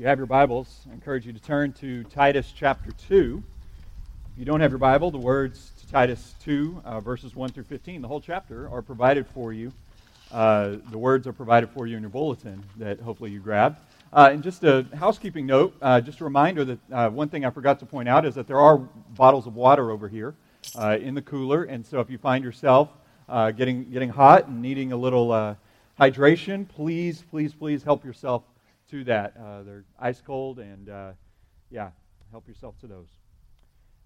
you have your Bibles, I encourage you to turn to Titus chapter 2. If you don't have your Bible, the words to Titus 2, uh, verses 1 through 15, the whole chapter, are provided for you. Uh, the words are provided for you in your bulletin that hopefully you grabbed. Uh, and just a housekeeping note, uh, just a reminder that uh, one thing I forgot to point out is that there are bottles of water over here uh, in the cooler. And so if you find yourself getting, getting hot and needing a little hydration, please, please, please help yourself to that. Uh, they're ice cold, and uh, yeah, help yourself to those.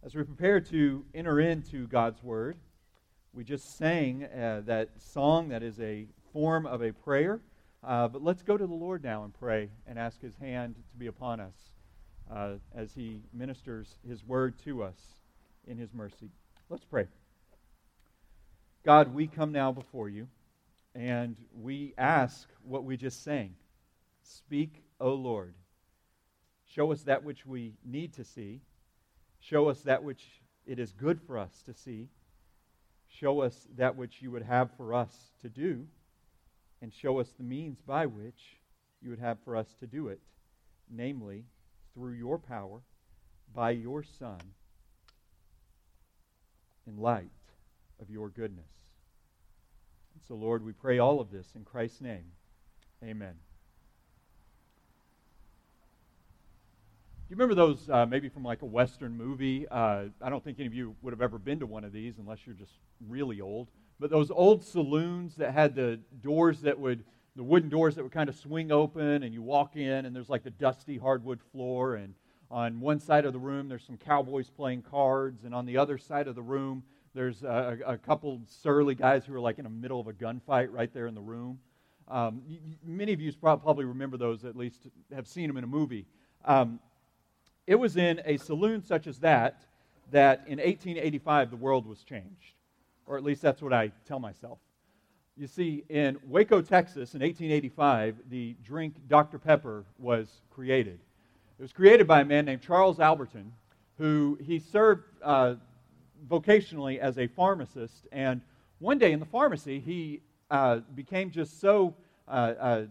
As we prepare to enter into God's Word, we just sang uh, that song that is a form of a prayer. Uh, but let's go to the Lord now and pray and ask His hand to be upon us uh, as He ministers His Word to us in His mercy. Let's pray. God, we come now before you and we ask what we just sang. Speak, O Lord. Show us that which we need to see. Show us that which it is good for us to see. Show us that which you would have for us to do. And show us the means by which you would have for us to do it, namely, through your power, by your Son, in light of your goodness. And so, Lord, we pray all of this in Christ's name. Amen. You remember those, uh, maybe from like a Western movie? Uh, I don't think any of you would have ever been to one of these unless you're just really old. But those old saloons that had the doors that would, the wooden doors that would kind of swing open, and you walk in, and there's like the dusty hardwood floor, and on one side of the room there's some cowboys playing cards, and on the other side of the room there's a, a couple surly guys who are like in the middle of a gunfight right there in the room. Um, many of you probably remember those, at least have seen them in a movie. Um, it was in a saloon such as that that in 1885 the world was changed. Or at least that's what I tell myself. You see, in Waco, Texas, in 1885, the drink Dr. Pepper was created. It was created by a man named Charles Alderton, who he served uh, vocationally as a pharmacist. And one day in the pharmacy, he uh, became just so uh, uh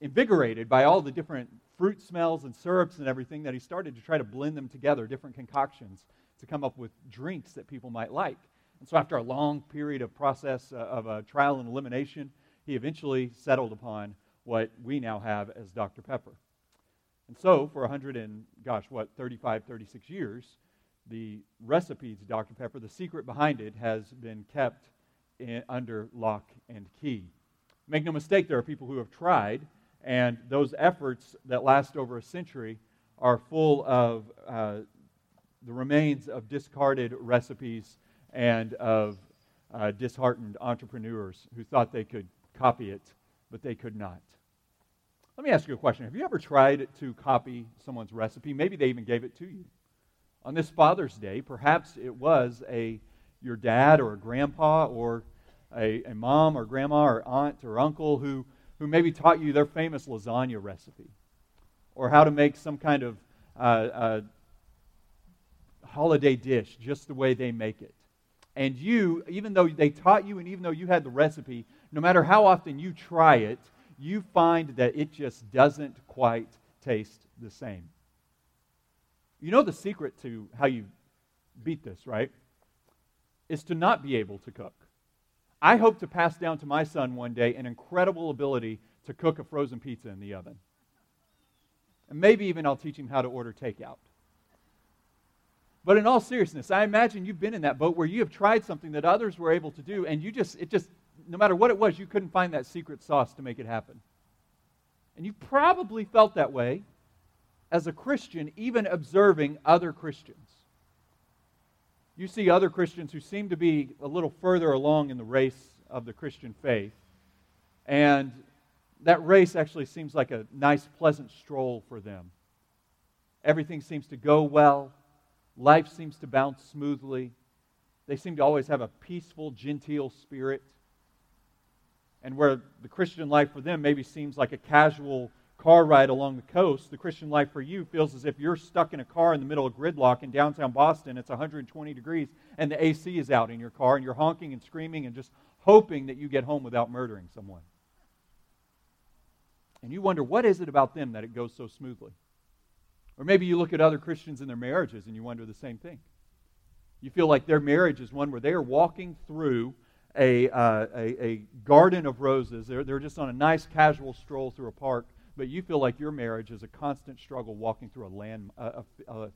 invigorated by all the different fruit smells and syrups and everything that he started to try to blend them together, different concoctions, to come up with drinks that people might like. And so, after a long period of process uh, of uh, trial and elimination, he eventually settled upon what we now have as Dr. Pepper. And so, for 100 and, gosh, what, 35, 36 years, the recipe to Dr. Pepper, the secret behind it, has been kept in, under lock and key. Make no mistake, there are people who have tried and those efforts that last over a century are full of uh, the remains of discarded recipes and of uh, disheartened entrepreneurs who thought they could copy it, but they could not. Let me ask you a question. Have you ever tried to copy someone's recipe? Maybe they even gave it to you. On this Father's Day, perhaps it was a your dad or a grandpa or a, a mom or grandma or aunt or uncle who who maybe taught you their famous lasagna recipe or how to make some kind of uh, uh, holiday dish just the way they make it. And you, even though they taught you and even though you had the recipe, no matter how often you try it, you find that it just doesn't quite taste the same. You know the secret to how you beat this, right? Is to not be able to cook. I hope to pass down to my son one day an incredible ability to cook a frozen pizza in the oven. And maybe even I'll teach him how to order takeout. But in all seriousness, I imagine you've been in that boat where you have tried something that others were able to do, and you just, it just, no matter what it was, you couldn't find that secret sauce to make it happen. And you probably felt that way as a Christian, even observing other Christians you see other Christians who seem to be a little further along in the race of the Christian faith. And that race actually seems like a nice, pleasant stroll for them. Everything seems to go well, life seems to bounce smoothly. They seem to always have a peaceful, genteel spirit. And where the Christian life for them maybe seems like a casual car ride along the coast, the Christian life for you feels as if you're stuck in a car in the middle of gridlock in downtown Boston. It's 120 degrees, and the AC is out in your car, and you're honking and screaming and just hoping that you get home without murdering someone. And you wonder, what is it about them that it goes so smoothly? Or maybe you look at other Christians in their marriages and you wonder the same thing. You feel like their marriage is one where they are walking through a, uh, a, a, garden of roses. They're, they're just on a nice casual stroll through a park, but you feel like your marriage is a constant struggle walking through a, land, a, a,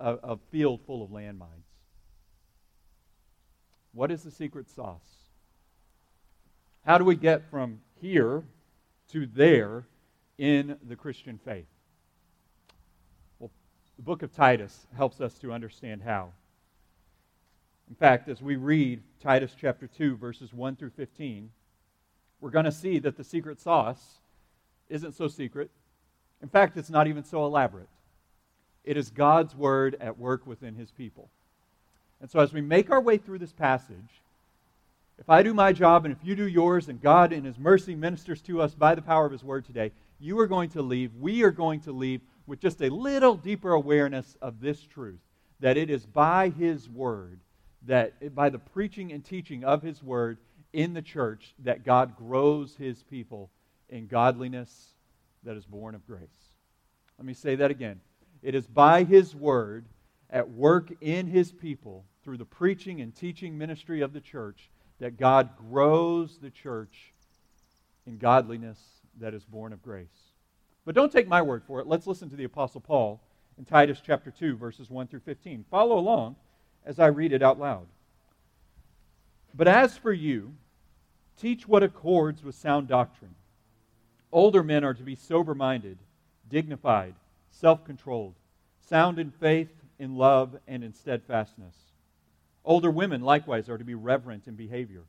a, a field full of landmines. What is the secret sauce? How do we get from here to there in the Christian faith? Well, the book of Titus helps us to understand how. In fact, as we read Titus chapter 2, verses 1 through 15, we're going to see that the secret sauce isn't so secret. In fact, it's not even so elaborate. It is God's word at work within his people. And so, as we make our way through this passage, if I do my job and if you do yours, and God in his mercy ministers to us by the power of his word today, you are going to leave, we are going to leave with just a little deeper awareness of this truth that it is by his word that by the preaching and teaching of his word in the church that God grows his people in godliness that is born of grace. Let me say that again. It is by his word at work in his people through the preaching and teaching ministry of the church that God grows the church in godliness that is born of grace. But don't take my word for it. Let's listen to the Apostle Paul in Titus chapter 2, verses 1 through 15. Follow along as I read it out loud. But as for you, teach what accords with sound doctrine. Older men are to be sober minded, dignified, self controlled, sound in faith, in love, and in steadfastness. Older women likewise are to be reverent in behavior,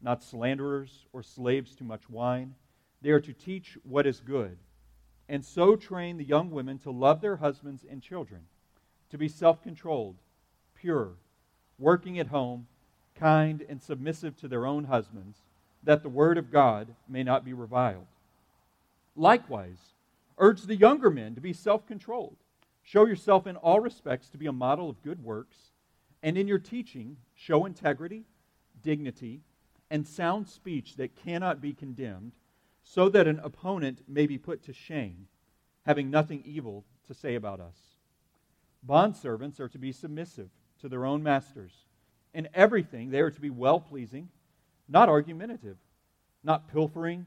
not slanderers or slaves to much wine. They are to teach what is good, and so train the young women to love their husbands and children, to be self controlled pure, working at home, kind, and submissive to their own husbands, that the word of God may not be reviled. Likewise, urge the younger men to be self controlled. Show yourself in all respects to be a model of good works, and in your teaching, show integrity, dignity, and sound speech that cannot be condemned, so that an opponent may be put to shame, having nothing evil to say about us. Bondservants are to be submissive to their own masters. In everything, they are to be well pleasing, not argumentative, not pilfering,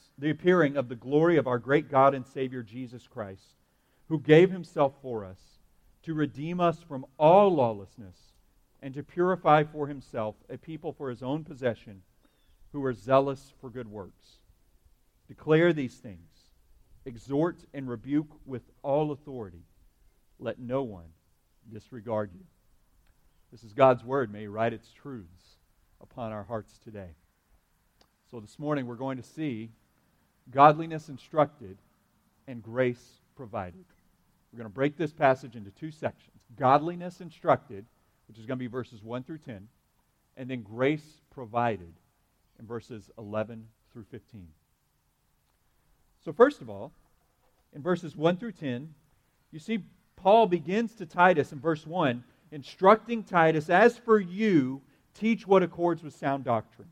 the appearing of the glory of our great God and Savior Jesus Christ, who gave himself for us to redeem us from all lawlessness and to purify for himself a people for his own possession who are zealous for good works. Declare these things, exhort and rebuke with all authority. Let no one disregard you. This is God's word. May write its truths upon our hearts today. So this morning we're going to see godliness instructed and grace provided. We're going to break this passage into two sections godliness instructed, which is going to be verses 1 through 10, and then grace provided in verses 11 through 15. So, first of all, in verses 1 through 10, you see Paul begins to Titus in verse 1, instructing Titus, As for you, teach what accords with sound doctrine.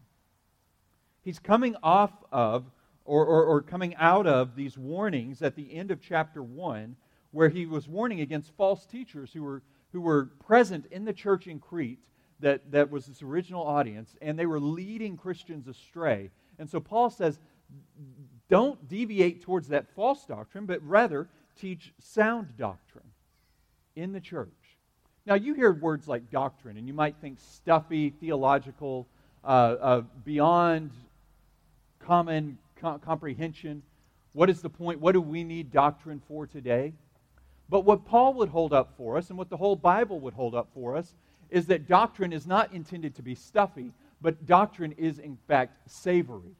He's coming off of, or, or, or, coming out of, these warnings at the end of chapter 1, where he was warning against false teachers who were, who were present in the church in Crete, that, that was his original audience, and they were leading Christians astray. And so Paul says, don't deviate towards that false doctrine, but rather teach sound doctrine in the church. Now, you hear words like doctrine, and you might think stuffy, theological, uh, uh, beyond common co- comprehension. What is the point? What do we need doctrine for today? But what Paul would hold up for us, and what the whole Bible would hold up for us, is that doctrine is not intended to be stuffy, but doctrine is, in fact, savory.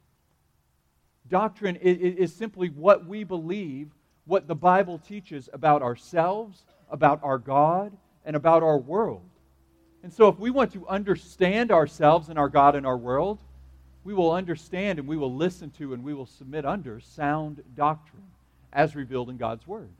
Doctrine is simply what we believe, what the Bible teaches about ourselves, about our God, and about our world. And so, if we want to understand ourselves and our God and our world, we will understand and we will listen to and we will submit under sound doctrine as revealed in God's Word.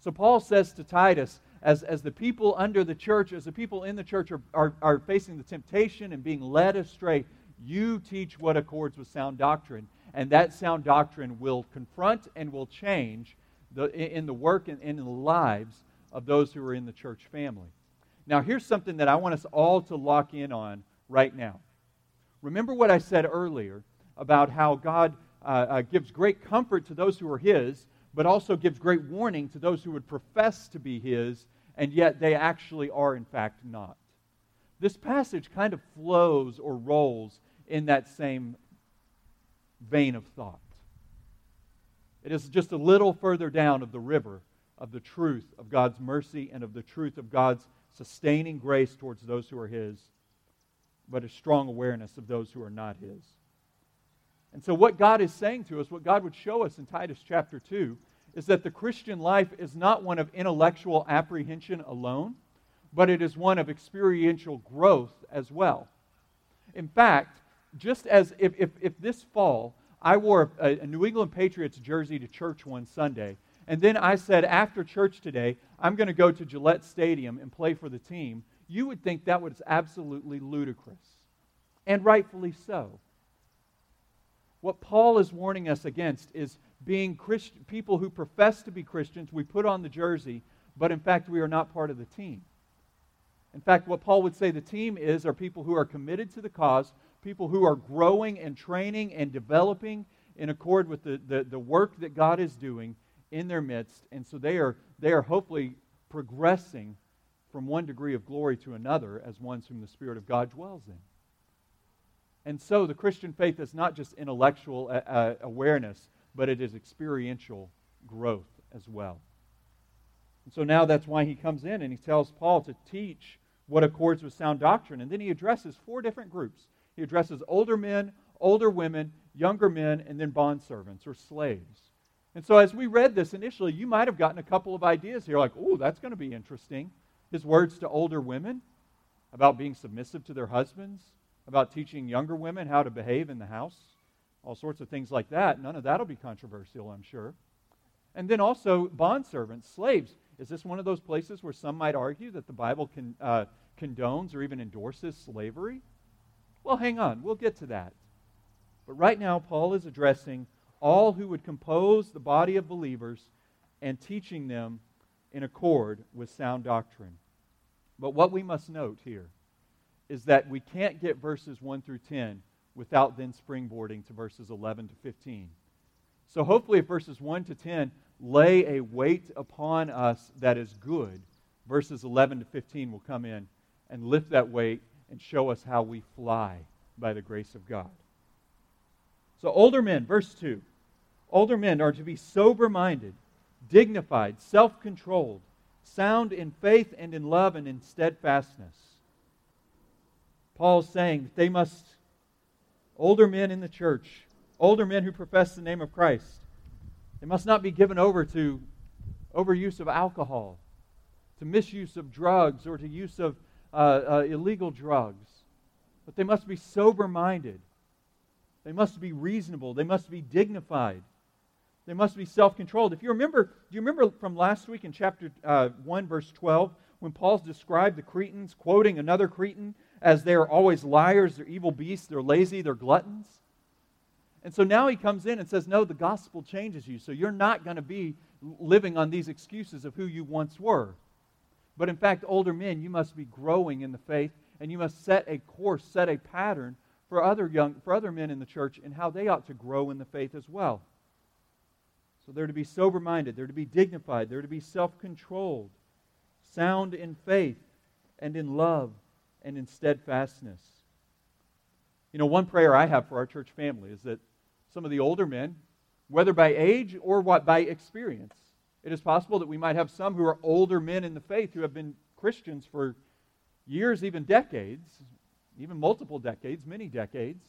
So, Paul says to Titus, as, as the people under the church, as the people in the church are, are, are facing the temptation and being led astray, you teach what accords with sound doctrine. And that sound doctrine will confront and will change the, in the work and in the lives of those who are in the church family. Now, here's something that I want us all to lock in on right now. Remember what I said earlier about how God uh, uh, gives great comfort to those who are His, but also gives great warning to those who would profess to be His, and yet they actually are, in fact, not. This passage kind of flows or rolls in that same vein of thought. It is just a little further down of the river of the truth of God's mercy and of the truth of God's sustaining grace towards those who are His, but a strong awareness of those who are not His. And so, what God is saying to us, what God would show us in Titus chapter 2, is that the Christian life is not one of intellectual apprehension alone, but it is one of experiential growth as well. In fact, just as if, if, if this fall I wore a, a New England Patriots jersey to church one Sunday, and then I said, after church today, I'm going to go to Gillette Stadium and play for the team, you would think that was absolutely ludicrous. And rightfully so. What Paul is warning us against is being Christ- people who profess to be Christians. We put on the jersey, but in fact, we are not part of the team. In fact, what Paul would say the team is are people who are committed to the cause, people who are growing and training and developing in accord with the, the, the work that God is doing in their midst. And so they are, they are hopefully progressing from one degree of glory to another as ones whom the Spirit of God dwells in. And so the Christian faith is not just intellectual uh, uh awareness, but it is experiential growth as well. And so now that's why he comes in and he tells Paul to teach what accords with sound doctrine. And then he addresses four different groups. He addresses older men, older women, younger men, and then bondservants or slaves. And so, as we read this initially, you might have gotten a couple of ideas here like, oh, that's going to be interesting. His words to older women about being submissive to their husbands, about teaching younger women how to behave in the house, all sorts of things like that. None of that will be controversial, I'm sure. And then also, bondservants, slaves. Is this one of those places where some might argue that the Bible can, uh, condones or even endorses slavery? Well, hang on, we'll get to that. But right now, Paul is addressing all who would compose the body of believers and teaching them in accord with sound doctrine. But what we must note here is that we can't get verses 1 through 10 without then springboarding to verses 11 to 15. So hopefully, if verses 1 to 10 lay a weight upon us that is good, verses 11 to 15 will come in and lift that weight and show us how we fly by the grace of God. So, older men, verse 2 older men are to be sober minded, dignified, self controlled, sound in faith and in love and in steadfastness. Paul's saying that they must, older men in the church, older men who profess the name of Christ, they must not be given over to overuse of alcohol, to misuse of drugs, or to use of uh, uh, illegal drugs. But they must be sober minded. They must be reasonable. They must be dignified. They must be self controlled. If you remember, do you remember from last week in chapter uh, 1, verse 12, when Paul's described the Cretans, quoting another Cretan, as they're always liars, they're evil beasts, they're lazy, they're gluttons? And so now he comes in and says, No, the gospel changes you. So you're not going to be living on these excuses of who you once were. But in fact, older men, you must be growing in the faith and you must set a course, set a pattern for other young for other men in the church and how they ought to grow in the faith as well. So they're to be sober minded, they're to be dignified, they're to be self controlled, sound in faith and in love and in steadfastness. You know, one prayer I have for our church family is that some of the older men, whether by age or what by experience, it is possible that we might have some who are older men in the faith who have been Christians for years, even decades, even multiple decades, many decades.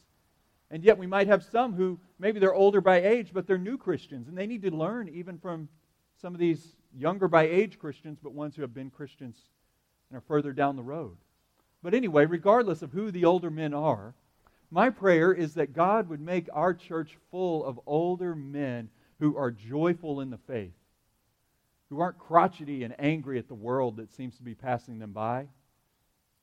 And yet we might have some who maybe they're older by age, but they're new Christians, and they need to learn even from some of these younger by age Christians, but ones who have been Christians and are further down the road. But anyway, regardless of who the older men are, my prayer is that God would make our church full of older men who are joyful in the faith, who aren't crotchety and angry at the world that seems to be passing them by,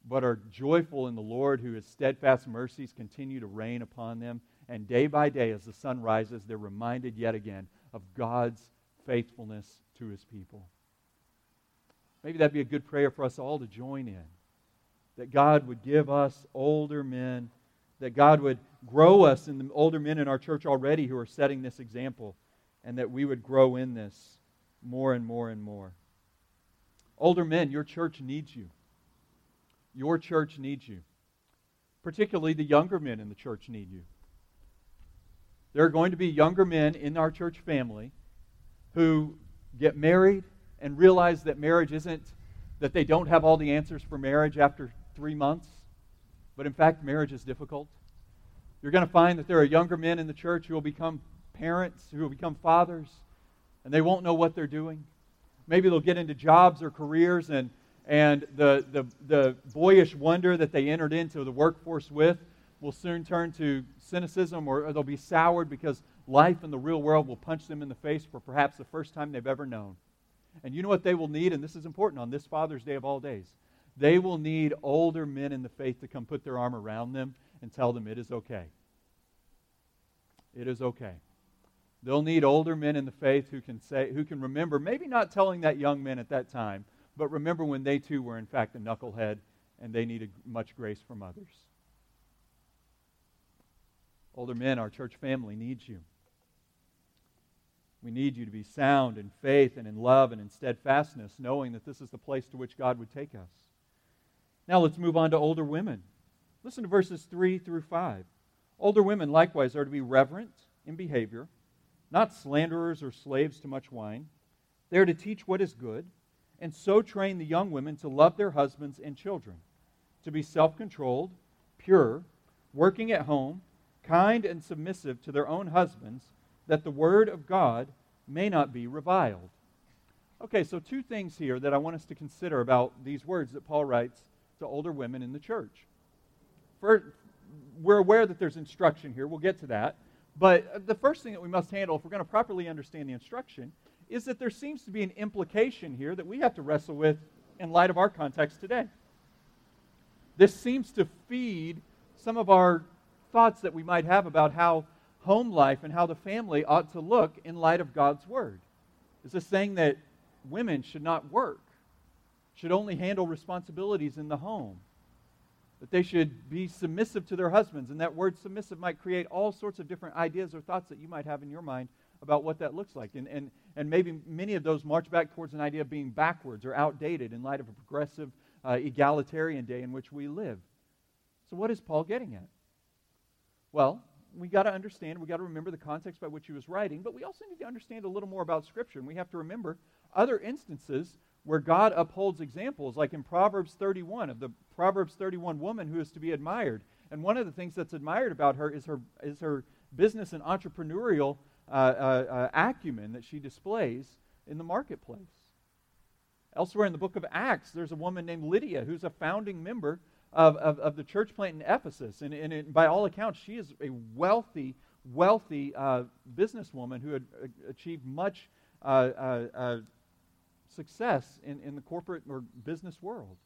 but are joyful in the Lord, who his steadfast mercies continue to reign upon them. And day by day, as the sun rises, they're reminded yet again of God's faithfulness to his people. Maybe that'd be a good prayer for us all to join in. That God would give us older men, that God would grow us in the older men in our church already who are setting this example, and that we would grow in this more and more and more. Older men, your church needs you. Your church needs you. Particularly the younger men in the church need you. There are going to be younger men in our church family who get married and realize that marriage isn't, that they don't have all the answers for marriage after three months, but in fact, marriage is difficult. You're going to find that there are younger men in the church who will become parents, who will become fathers, and they won't know what they're doing. Maybe they'll get into jobs or careers and and the, the, the boyish wonder that they entered into the workforce with will soon turn to cynicism or, or they'll be soured because life in the real world will punch them in the face for perhaps the first time they've ever known. And you know what they will need, and this is important on this Father's Day of all days? They will need older men in the faith to come put their arm around them and tell them it is okay. It is okay. They'll need older men in the faith who can say, who can remember, maybe not telling that young man at that time, but remember when they too were, in fact, a knucklehead and they needed much grace from others. Older men, our church family needs you. We need you to be sound in faith and in love and in steadfastness, knowing that this is the place to which God would take us. Now let's move on to older women. Listen to verses 3 through 5. Older women likewise are to be reverent in behavior, not slanderers or slaves to much wine. They are to teach what is good and so train the young women to love their husbands and children, to be self controlled, pure, working at home, kind and submissive to their own husbands, that the word of God may not be reviled. Okay, so two things here that I want us to consider about these words that Paul writes to older women in the church. First, we're aware that there's instruction here. We'll get to that. But the first thing that we must handle, if we're going to properly understand the instruction, is that there seems to be an implication here that we have to wrestle with in light of our context today. This seems to feed some of our thoughts that we might have about how home life and how the family ought to look in light of God's Word. Is this saying that women should not work, should only handle responsibilities in the home, that they should be submissive to their husbands? And that word submissive might create all sorts of different ideas or thoughts that you might have in your mind about what that looks like. And, and, and maybe many of those march back towards an idea of being backwards or outdated in light of a progressive, uh, egalitarian day in which we live. So, what is Paul getting at? Well, we got to understand, we got to remember the context by which he was writing, but we also need to understand a little more about Scripture. And we have to remember other instances where God upholds examples, like in Proverbs 31, of the Proverbs 31 woman who is to be admired. And one of the things that's admired about her is her, is her business and entrepreneurial uh, uh, uh, acumen that she displays in the marketplace. Elsewhere in the book of Acts, there's a woman named Lydia who's a founding member of, of, of the church plant in Ephesus. And, and it, by all accounts, she is a wealthy, wealthy uh, businesswoman who had uh, achieved much uh, success in, in the corporate or business world.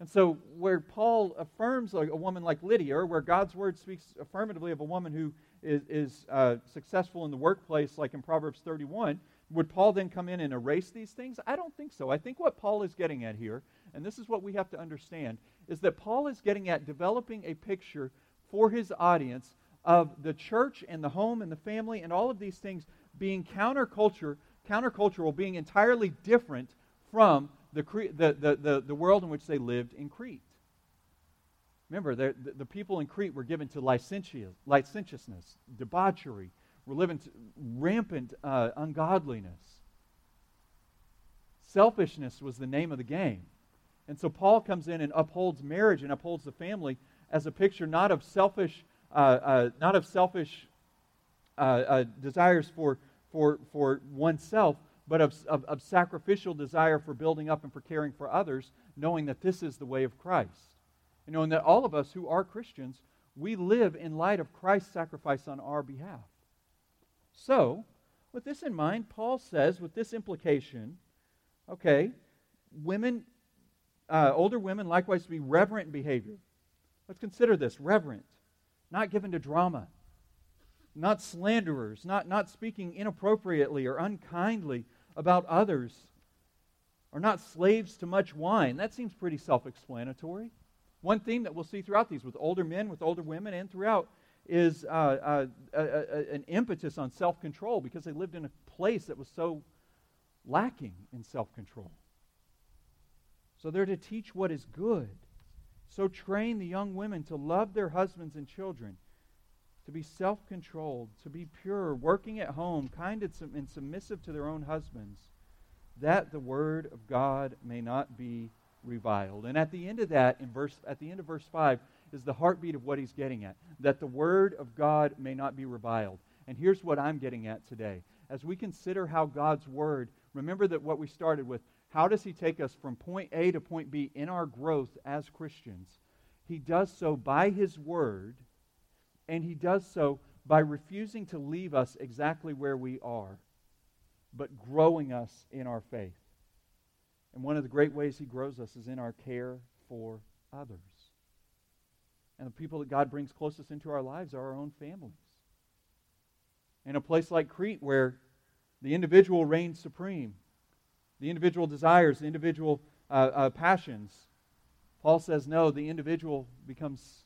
And so, where Paul affirms a, a woman like Lydia, or where God's word speaks affirmatively of a woman who is, is uh, successful in the workplace, like in Proverbs 31, would Paul then come in and erase these things? I don't think so. I think what Paul is getting at here, and this is what we have to understand, is that Paul is getting at developing a picture for his audience of the church and the home and the family and all of these things being counterculture, countercultural, being entirely different from the, the, the, the, the world in which they lived in Crete. Remember, the, the people in Crete were given to licentiousness, debauchery, were living rampant uh, ungodliness. Selfishness was the name of the game. And so Paul comes in and upholds marriage and upholds the family as a picture not of selfish, uh, uh, not of selfish uh, uh, desires for, for, for oneself, but of, of, of, sacrificial desire for building up and for caring for others, knowing that this is the way of Christ. You know, and that all of us who are Christians, we live in light of Christ's sacrifice on our behalf. So, with this in mind, Paul says, with this implication, okay, women, uh, older women likewise to be reverent in behavior. Let's consider this reverent, not given to drama, not slanderers, not, not speaking inappropriately or unkindly about others, or not slaves to much wine. That seems pretty self explanatory. One theme that we'll see throughout these, with older men, with older women, and throughout, is uh, uh, an impetus on self control because they lived in a place that was so lacking in self control. So they're to teach what is good. So train the young women to love their husbands and children, to be self controlled, to be pure, working at home, kind and submissive to their own husbands, that the word of God may not be reviled. And at the end of that, in verse, at the end of verse 5, is the heartbeat of what he's getting at that the word of God may not be reviled. And here's what I'm getting at today. As we consider how God's word, remember that what we started with, how does he take us from point A to point B in our growth as Christians? He does so by his word, and he does so by refusing to leave us exactly where we are, but growing us in our faith. And one of the great ways he grows us is in our care for others. And the people that God brings closest into our lives are our own families. In a place like Crete, where the individual reigns supreme, the individual desires, the individual uh, uh, passions, Paul says, no, the individual becomes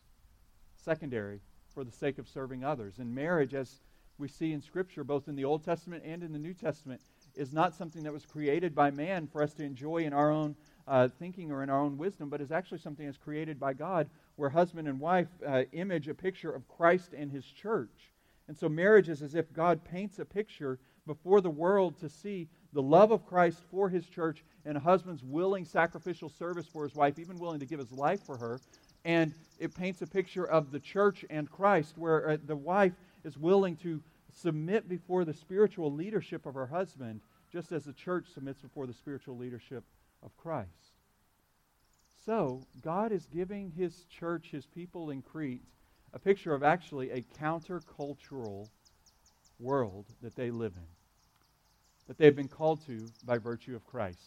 secondary for the sake of serving others. In marriage, as we see in Scripture, both in the Old Testament and in the New Testament, is not something that was created by man for us to enjoy in our own uh, thinking or in our own wisdom, but is actually something that's created by God where husband and wife uh, image a picture of Christ and his church. And so marriage is as if God paints a picture before the world to see the love of Christ for his church and a husband's willing sacrificial service for his wife, even willing to give his life for her. And it paints a picture of the church and Christ, where uh, the wife is willing to submit before the spiritual leadership of her husband, just as the church submits before the spiritual leadership of Christ. So, God is giving his church, his people in Crete, a picture of actually a countercultural world that they live in, that they've been called to by virtue of Christ.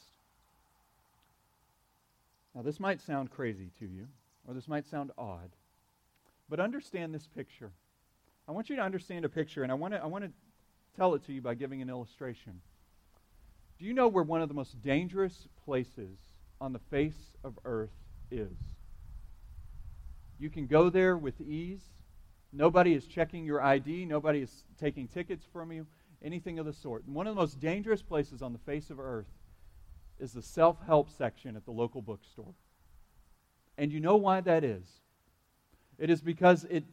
Now, this might sound crazy to you, or this might sound odd, but understand this picture. I want you to understand a picture, and I want to, I want to tell it to you by giving an illustration. Do you know where one of the most dangerous places on the face of earth is. You can go there with ease. Nobody is checking your ID. Nobody is taking tickets from you, anything of the sort. And one of the most dangerous places on the face of earth is the self help section at the local bookstore. And you know why that is? It is because it,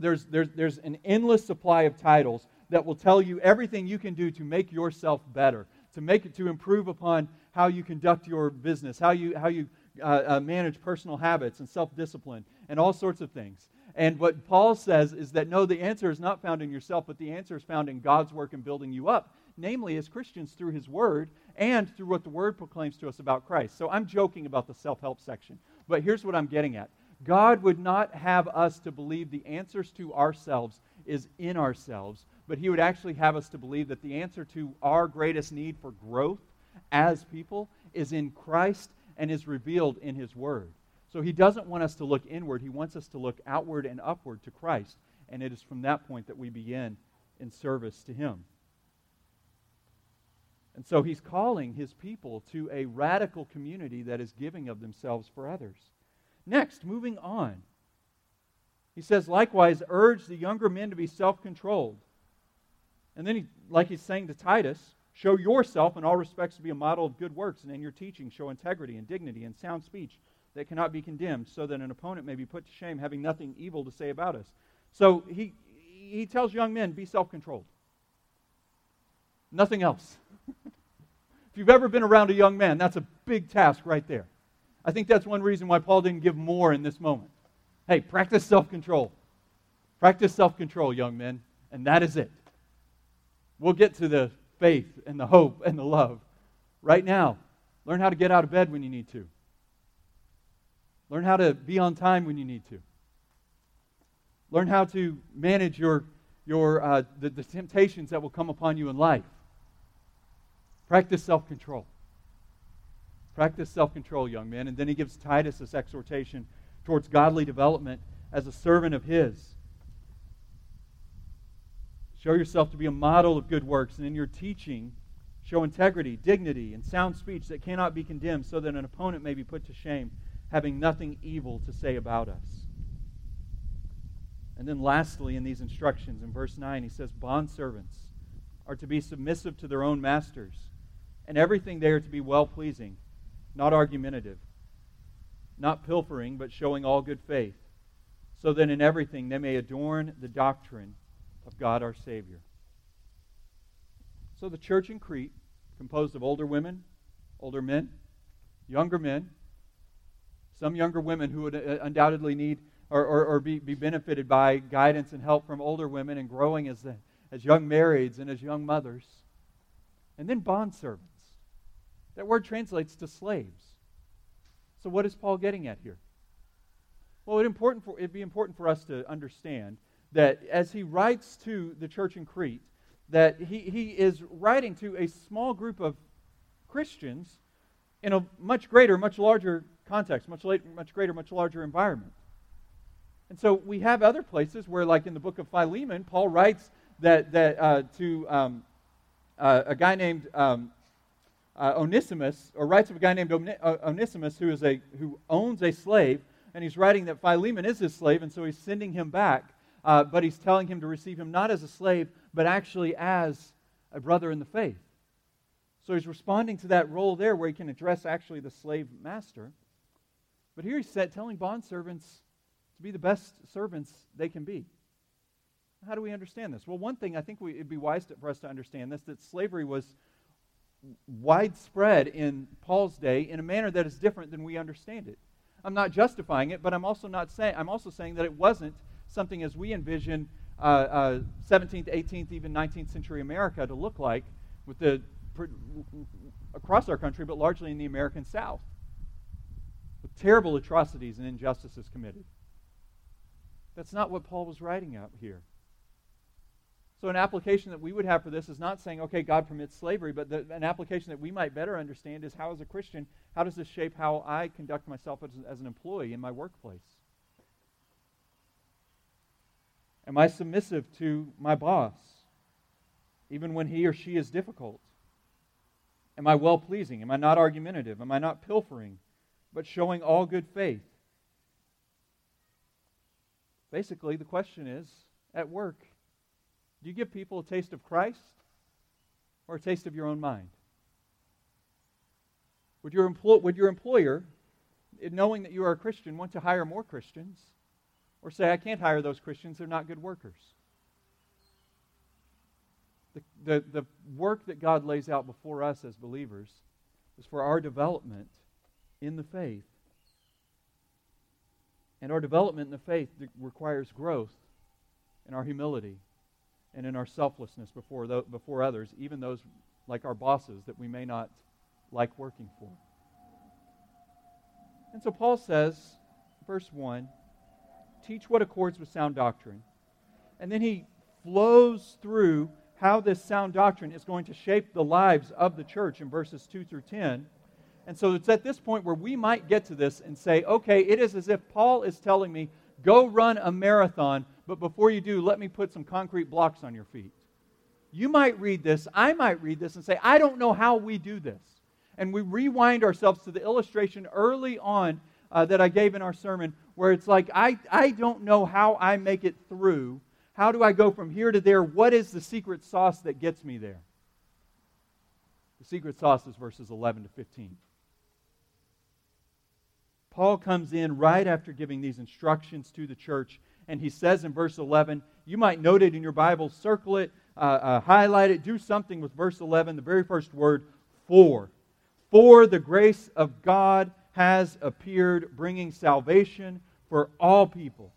there's, there's, there's an endless supply of titles that will tell you everything you can do to make yourself better, to make it to improve upon how you conduct your business, how you, how you uh, uh, manage personal habits and self discipline, and all sorts of things. And what Paul says is that no, the answer is not found in yourself, but the answer is found in God's work in building you up, namely as Christians through His Word and through what the Word proclaims to us about Christ. So I'm joking about the self help section, but here's what I'm getting at God would not have us to believe the answers to ourselves is in ourselves, but He would actually have us to believe that the answer to our greatest need for growth as people is in Christ and is revealed in His Word. So He doesn't want us to look inward, He wants us to look outward and upward to Christ. And it is from that point that we begin in service to Him. And so He's calling His people to a radical community that is giving of themselves for others. Next, moving on. He says, likewise, urge the younger men to be self controlled. And then, he, like he's saying to Titus, Show yourself in all respects to be a model of good works, and in your teaching show integrity and dignity and sound speech that cannot be condemned, so that an opponent may be put to shame, having nothing evil to say about us. So he, he tells young men, be self controlled. Nothing else. if you've ever been around a young man, that's a big task right there. I think that's one reason why Paul didn't give more in this moment. Hey, practice self control. Practice self control, young men, and that is it. We'll get to the faith and the hope and the love right now. Learn how to get out of bed when you need to. Learn how to be on time when you need to. Learn how to manage your, your, uh, the, the temptations that will come upon you in life. Practice self control. Practice self control, young men. And then he gives Titus this exhortation towards godly development as a servant of his. Show yourself to be a model of good works, and in your teaching, show integrity, dignity, and sound speech that cannot be condemned, so that an opponent may be put to shame, having nothing evil to say about us. And then, lastly, in these instructions, in verse 9, he says, Bondservants are to be submissive to their own masters, and everything they are to be well pleasing, not argumentative, not pilfering, but showing all good faith, so that in everything they may adorn the doctrine of God our Savior. So the church in Crete, composed of older women, older men, younger men, some younger women who would uh, undoubtedly need or, or, or be, be benefited by guidance and help from older women and growing as, the, as young marrieds and as young mothers. And then bondservants. That word translates to slaves. So, what is Paul getting at here? Well, it important for, it'd be important for us to understand that as he writes to the church in Crete, that he, he is writing to a small group of Christians in a much greater, much larger context, much, later, much greater, much larger environment. And so we have other places where, like in the book of Philemon, Paul writes that, that uh, to um, uh, a guy named um, uh, Onesimus, or writes of a guy named uh, Onesimus who, is a, who owns a slave, and he's writing that Philemon is his slave, and so he's sending him back uh, but he's telling him to receive him not as a slave, but actually as a brother in the faith. So he's responding to that role there where he can address actually the slave master. But here he's said, telling bondservants to be the best servants they can be. How do we understand this? Well, one thing I think we, it'd be wise to, for us to understand this that slavery was widespread in Paul's day in a manner that is different than we understand it. I'm not justifying it, but I'm also not saying I'm also saying that it wasn't something as we envision uh, uh, 17th, 18th, even 19th century America to look like with the across our country, but largely in the American South, with terrible atrocities and injustices committed. That's not what Paul was writing out here. So, an application that we would have for this is not saying, okay, God permits slavery, but the, an application that we might better understand is how, as a Christian, how does this shape how I conduct myself as, as an employee in my workplace? Am I submissive to my boss, even when he or she is difficult? Am I well pleasing? Am I not argumentative? Am I not pilfering, but showing all good faith? Basically, the question is at work, do you give people a taste of Christ or a taste of your own mind? Would your, empl- would your employer, knowing that you are a Christian, want to hire more Christians? Or say, I can't hire those Christians, they're not good workers. The, the, the work that God lays out before us as believers is for our development in the faith. And our development in the faith requires growth in our humility and in our selflessness before, before others, even those like our bosses that we may not like working for. And so Paul says, verse 1 teach what accords with sound doctrine. And then he flows through how this sound doctrine is going to shape the lives of the church in verses 2 through 10. And so it's at this point where we might get to this and say, okay, it is as if Paul is telling me, go run a marathon, but before you do, let me put some concrete blocks on your feet. You might read this, I might read this and say, I don't know how we do this. And we rewind ourselves to the illustration early on uh, that I gave in our sermon, where it's like, I, I don't know how I make it through. How do I go from here to there? What is the secret sauce that gets me there? The secret sauce is verses 11 to 15. Paul comes in right after giving these instructions to the church, and he says in verse 11, you might note it in your Bible, circle it, uh, uh, highlight it, do something with verse 11, the very first word, for. For the grace of God has appeared, bringing salvation for all people,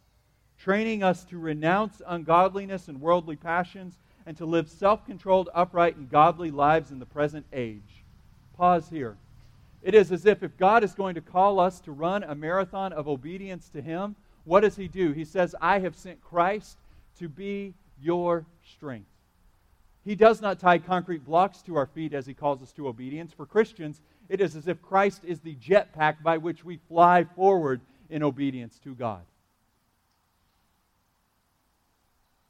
training us to renounce ungodliness and worldly passions and to live self controlled, upright, and godly lives in the present age. Pause here. It is as if if God is going to call us to run a marathon of obedience to Him, what does He do? He says, I have sent Christ to be your strength. He does not tie concrete blocks to our feet as He calls us to obedience. For Christians, it is as if Christ is the jetpack by which we fly forward in obedience to God.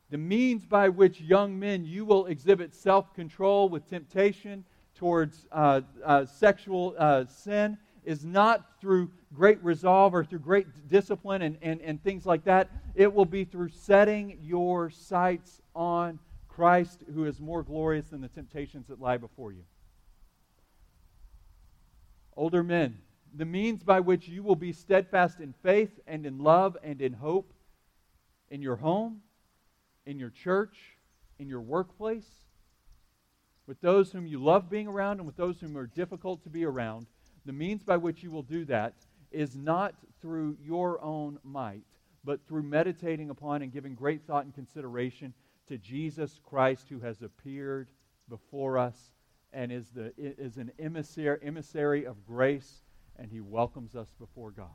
The means by which young men you will exhibit self control with temptation towards uh, uh, sexual uh, sin is not through great resolve or through great discipline and, and, and things like that. It will be through setting your sights on Christ, who is more glorious than the temptations that lie before you. Older men, the means by which you will be steadfast in faith and in love and in hope in your home, in your church, in your workplace, with those whom you love being around and with those whom are difficult to be around, the means by which you will do that is not through your own might, but through meditating upon and giving great thought and consideration to Jesus Christ who has appeared before us and is, the, is an emissary, emissary of grace, and he welcomes us before God.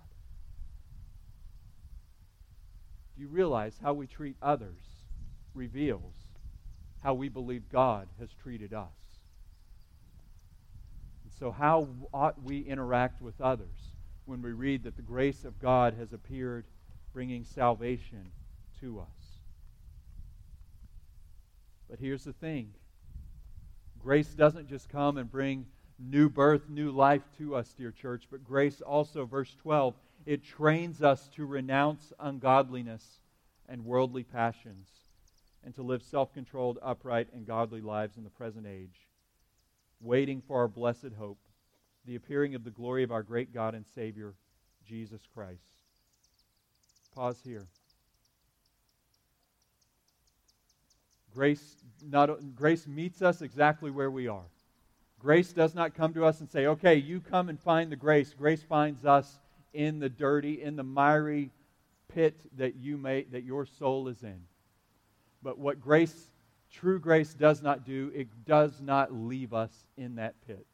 Do you realize how we treat others reveals how we believe God has treated us? So, how ought we interact with others when we read that the grace of God has appeared, bringing salvation to us? But here's the thing Grace doesn't just come and bring new birth, new life to us, dear church, but grace also, verse 12, it trains us to renounce ungodliness and worldly passions and to live self controlled, upright, and godly lives in the present age, waiting for our blessed hope, the appearing of the glory of our great God and Savior, Jesus Christ. Pause here. Grace, not, grace meets us exactly where we are. Grace does not come to us and say, okay, you come and find the grace. Grace finds us in the dirty, in the miry pit that you may, that your soul is in. But what grace, true grace does not do, it does not leave us in that pit.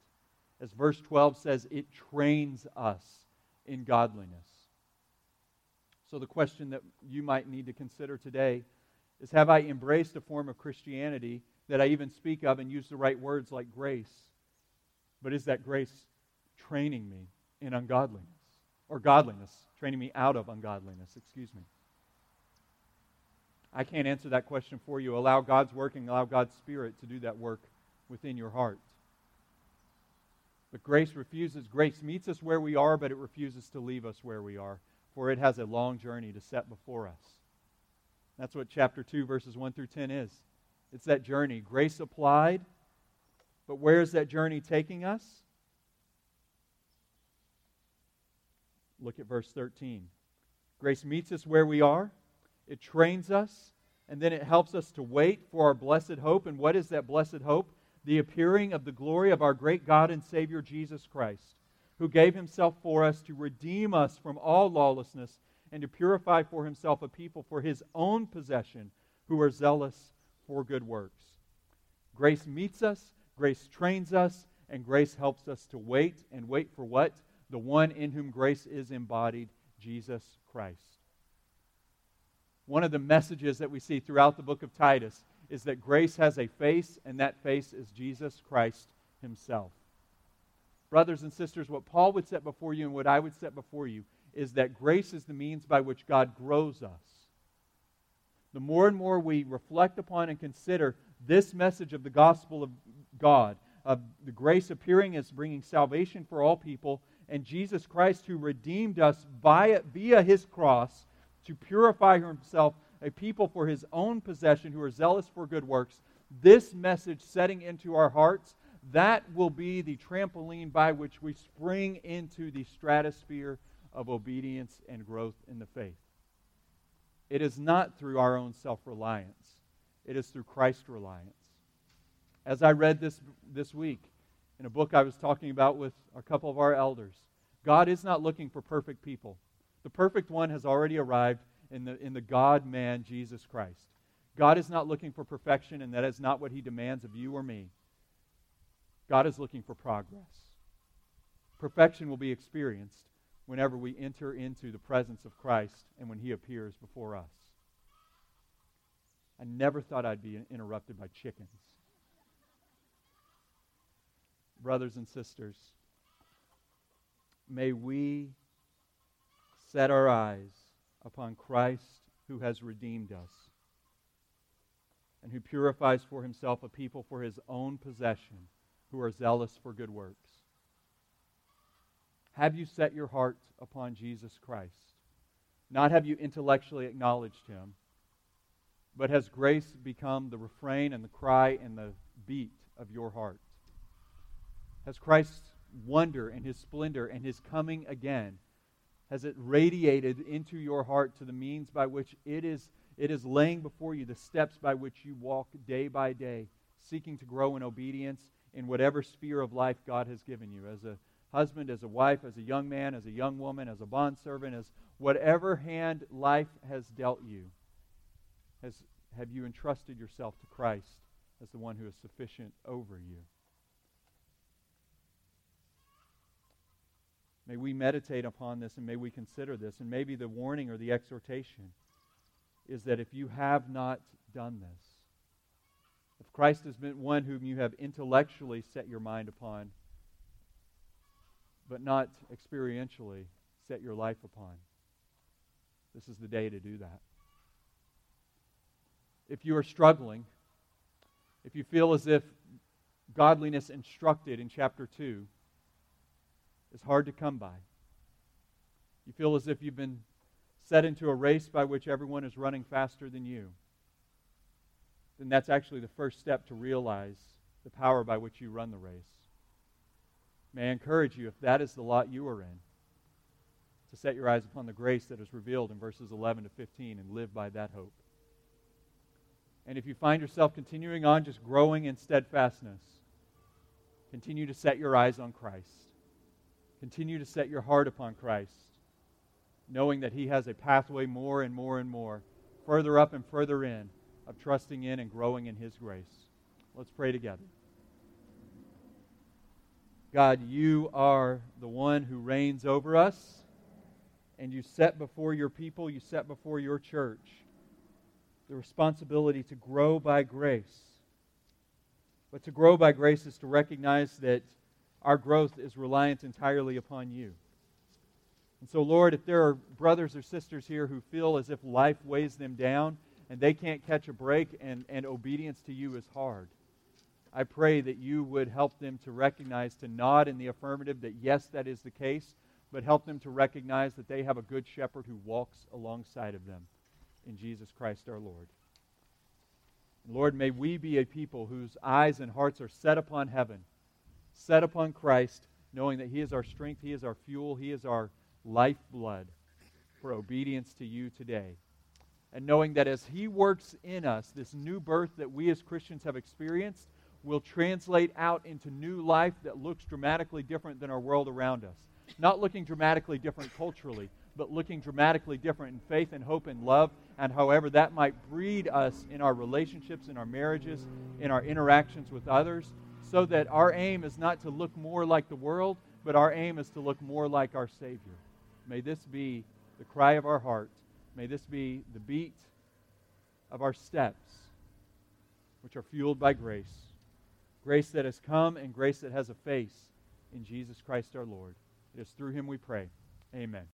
As verse 12 says, it trains us in godliness. So the question that you might need to consider today is have I embraced a form of Christianity that I even speak of and use the right words like grace? But is that grace training me in ungodliness? Or godliness, training me out of ungodliness, excuse me. I can't answer that question for you. Allow God's work and allow God's Spirit to do that work within your heart. But grace refuses, grace meets us where we are, but it refuses to leave us where we are, for it has a long journey to set before us. That's what chapter 2, verses 1 through 10 is. It's that journey, grace applied. But where is that journey taking us? Look at verse 13. Grace meets us where we are, it trains us, and then it helps us to wait for our blessed hope. And what is that blessed hope? The appearing of the glory of our great God and Savior Jesus Christ, who gave himself for us to redeem us from all lawlessness and to purify for himself a people for his own possession who are zealous for good works. Grace meets us, grace trains us, and grace helps us to wait and wait for what? The one in whom grace is embodied, Jesus Christ. One of the messages that we see throughout the book of Titus is that grace has a face, and that face is Jesus Christ himself. Brothers and sisters, what Paul would set before you and what I would set before you is that grace is the means by which God grows us. The more and more we reflect upon and consider this message of the gospel of God, of the grace appearing as bringing salvation for all people, and Jesus Christ who redeemed us by, via his cross to purify himself a people for his own possession who are zealous for good works, this message setting into our hearts, that will be the trampoline by which we spring into the stratosphere of obedience and growth in the faith. It is not through our own self reliance, it is through Christ reliance. As I read this this week in a book I was talking about with a couple of our elders, God is not looking for perfect people. The perfect one has already arrived in the, in the God man, Jesus Christ. God is not looking for perfection, and that is not what He demands of you or me. God is looking for progress. Perfection will be experienced whenever we enter into the presence of Christ and when He appears before us. I never thought I'd be interrupted by chickens. Brothers and sisters, may we set our eyes upon Christ who has redeemed us and who purifies for himself a people for his own possession who are zealous for good works. Have you set your heart upon Jesus Christ? Not have you intellectually acknowledged him, but has grace become the refrain and the cry and the beat of your heart? Has Christ's wonder and his splendor and his coming again, has it radiated into your heart to the means by which it is, it is laying before you the steps by which you walk day by day, seeking to grow in obedience in whatever sphere of life God has given you, as a husband, as a wife, as a young man, as a young woman, as a bondservant, as whatever hand life has dealt you? Has, have you entrusted yourself to Christ as the one who is sufficient over you? May we meditate upon this and may we consider this. And maybe the warning or the exhortation is that if you have not done this, if Christ has been one whom you have intellectually set your mind upon, but not experientially set your life upon, this is the day to do that. If you are struggling, if you feel as if godliness instructed in chapter 2 is hard to come by, you feel as if you've been set into a race by which everyone is running faster than you, then that's actually the first step to realize the power by which you run the race. May I encourage you, if that is the lot you are in, to set your eyes upon the grace that is revealed in verses 11 to 15 and live by that hope. And if you find yourself continuing on just growing in steadfastness, continue to set your eyes on Christ. Continue to set your heart upon Christ, knowing that He has a pathway more and more and more, further up and further in, of trusting in and growing in His grace. Let's pray together. God, you are the one who reigns over us, and you set before your people, you set before your church the responsibility to grow by grace. But to grow by grace is to recognize that our growth is reliant entirely upon you. And so, Lord, if there are brothers or sisters here who feel as if life weighs them down and they can't catch a break and, and obedience to you is hard, I pray that you would help them to recognize, to nod in the affirmative that yes, that is the case, but help them to recognize that they have a good shepherd who walks alongside of them in Jesus Christ our Lord. And Lord, may we be a people whose eyes and hearts are set upon heaven, set upon Christ, knowing that He is our strength, He is our fuel, He is our lifeblood for obedience to you today. And knowing that as He works in us, this new birth that we as Christians have experienced will translate out into new life that looks dramatically different than our world around us. Not looking dramatically different culturally, but looking dramatically different in faith and hope and love, and however that might breed us in our relationships, in our marriages, in our interactions with others, so that our aim is not to look more like the world, but our aim is to look more like our Savior. May this be the cry of our heart. May this be the beat of our steps, which are fueled by grace. Grace that has come and grace that has a face in Jesus Christ our Lord. It is through him we pray. Amen.